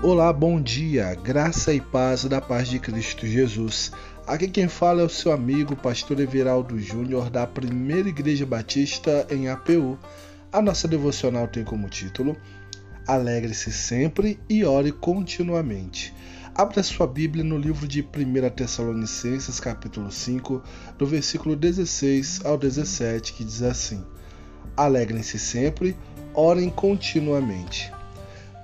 Olá, bom dia, graça e paz da paz de Cristo Jesus. Aqui quem fala é o seu amigo, pastor Everaldo Júnior, da Primeira Igreja Batista em APU. A nossa devocional tem como título Alegre-se sempre e ore continuamente. Abra sua Bíblia no livro de 1 Tessalonicenses, capítulo 5, do versículo 16 ao 17, que diz assim: Alegrem-se sempre, orem continuamente.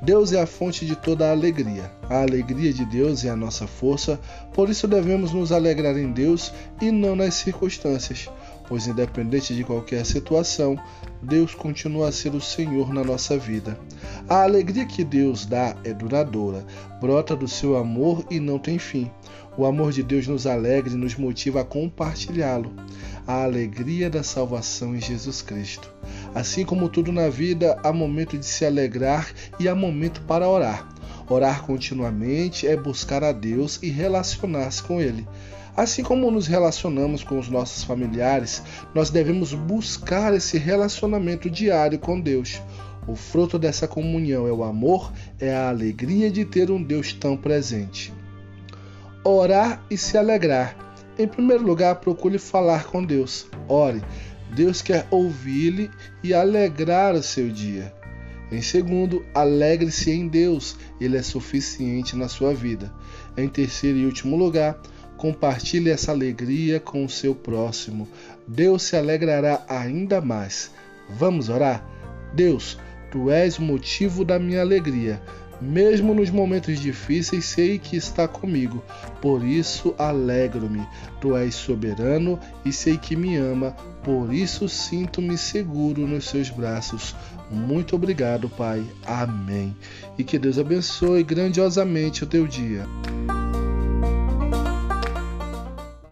Deus é a fonte de toda a alegria. A alegria de Deus é a nossa força, por isso devemos nos alegrar em Deus e não nas circunstâncias, pois, independente de qualquer situação, Deus continua a ser o Senhor na nossa vida. A alegria que Deus dá é duradoura, brota do seu amor e não tem fim. O amor de Deus nos alegra e nos motiva a compartilhá-lo. A alegria da salvação em Jesus Cristo. Assim como tudo na vida, há momento de se alegrar e há momento para orar. Orar continuamente é buscar a Deus e relacionar-se com Ele. Assim como nos relacionamos com os nossos familiares, nós devemos buscar esse relacionamento diário com Deus. O fruto dessa comunhão é o amor, é a alegria de ter um Deus tão presente. Orar e se alegrar. Em primeiro lugar, procure falar com Deus. Ore. Deus quer ouvir-lhe e alegrar o seu dia. Em segundo, alegre-se em Deus, ele é suficiente na sua vida. Em terceiro e último lugar, compartilhe essa alegria com o seu próximo. Deus se alegrará ainda mais. Vamos orar? Deus, tu és o motivo da minha alegria. Mesmo nos momentos difíceis, sei que está comigo, por isso alegro-me. Tu és soberano e sei que me ama, por isso sinto-me seguro nos seus braços. Muito obrigado, Pai. Amém. E que Deus abençoe grandiosamente o teu dia.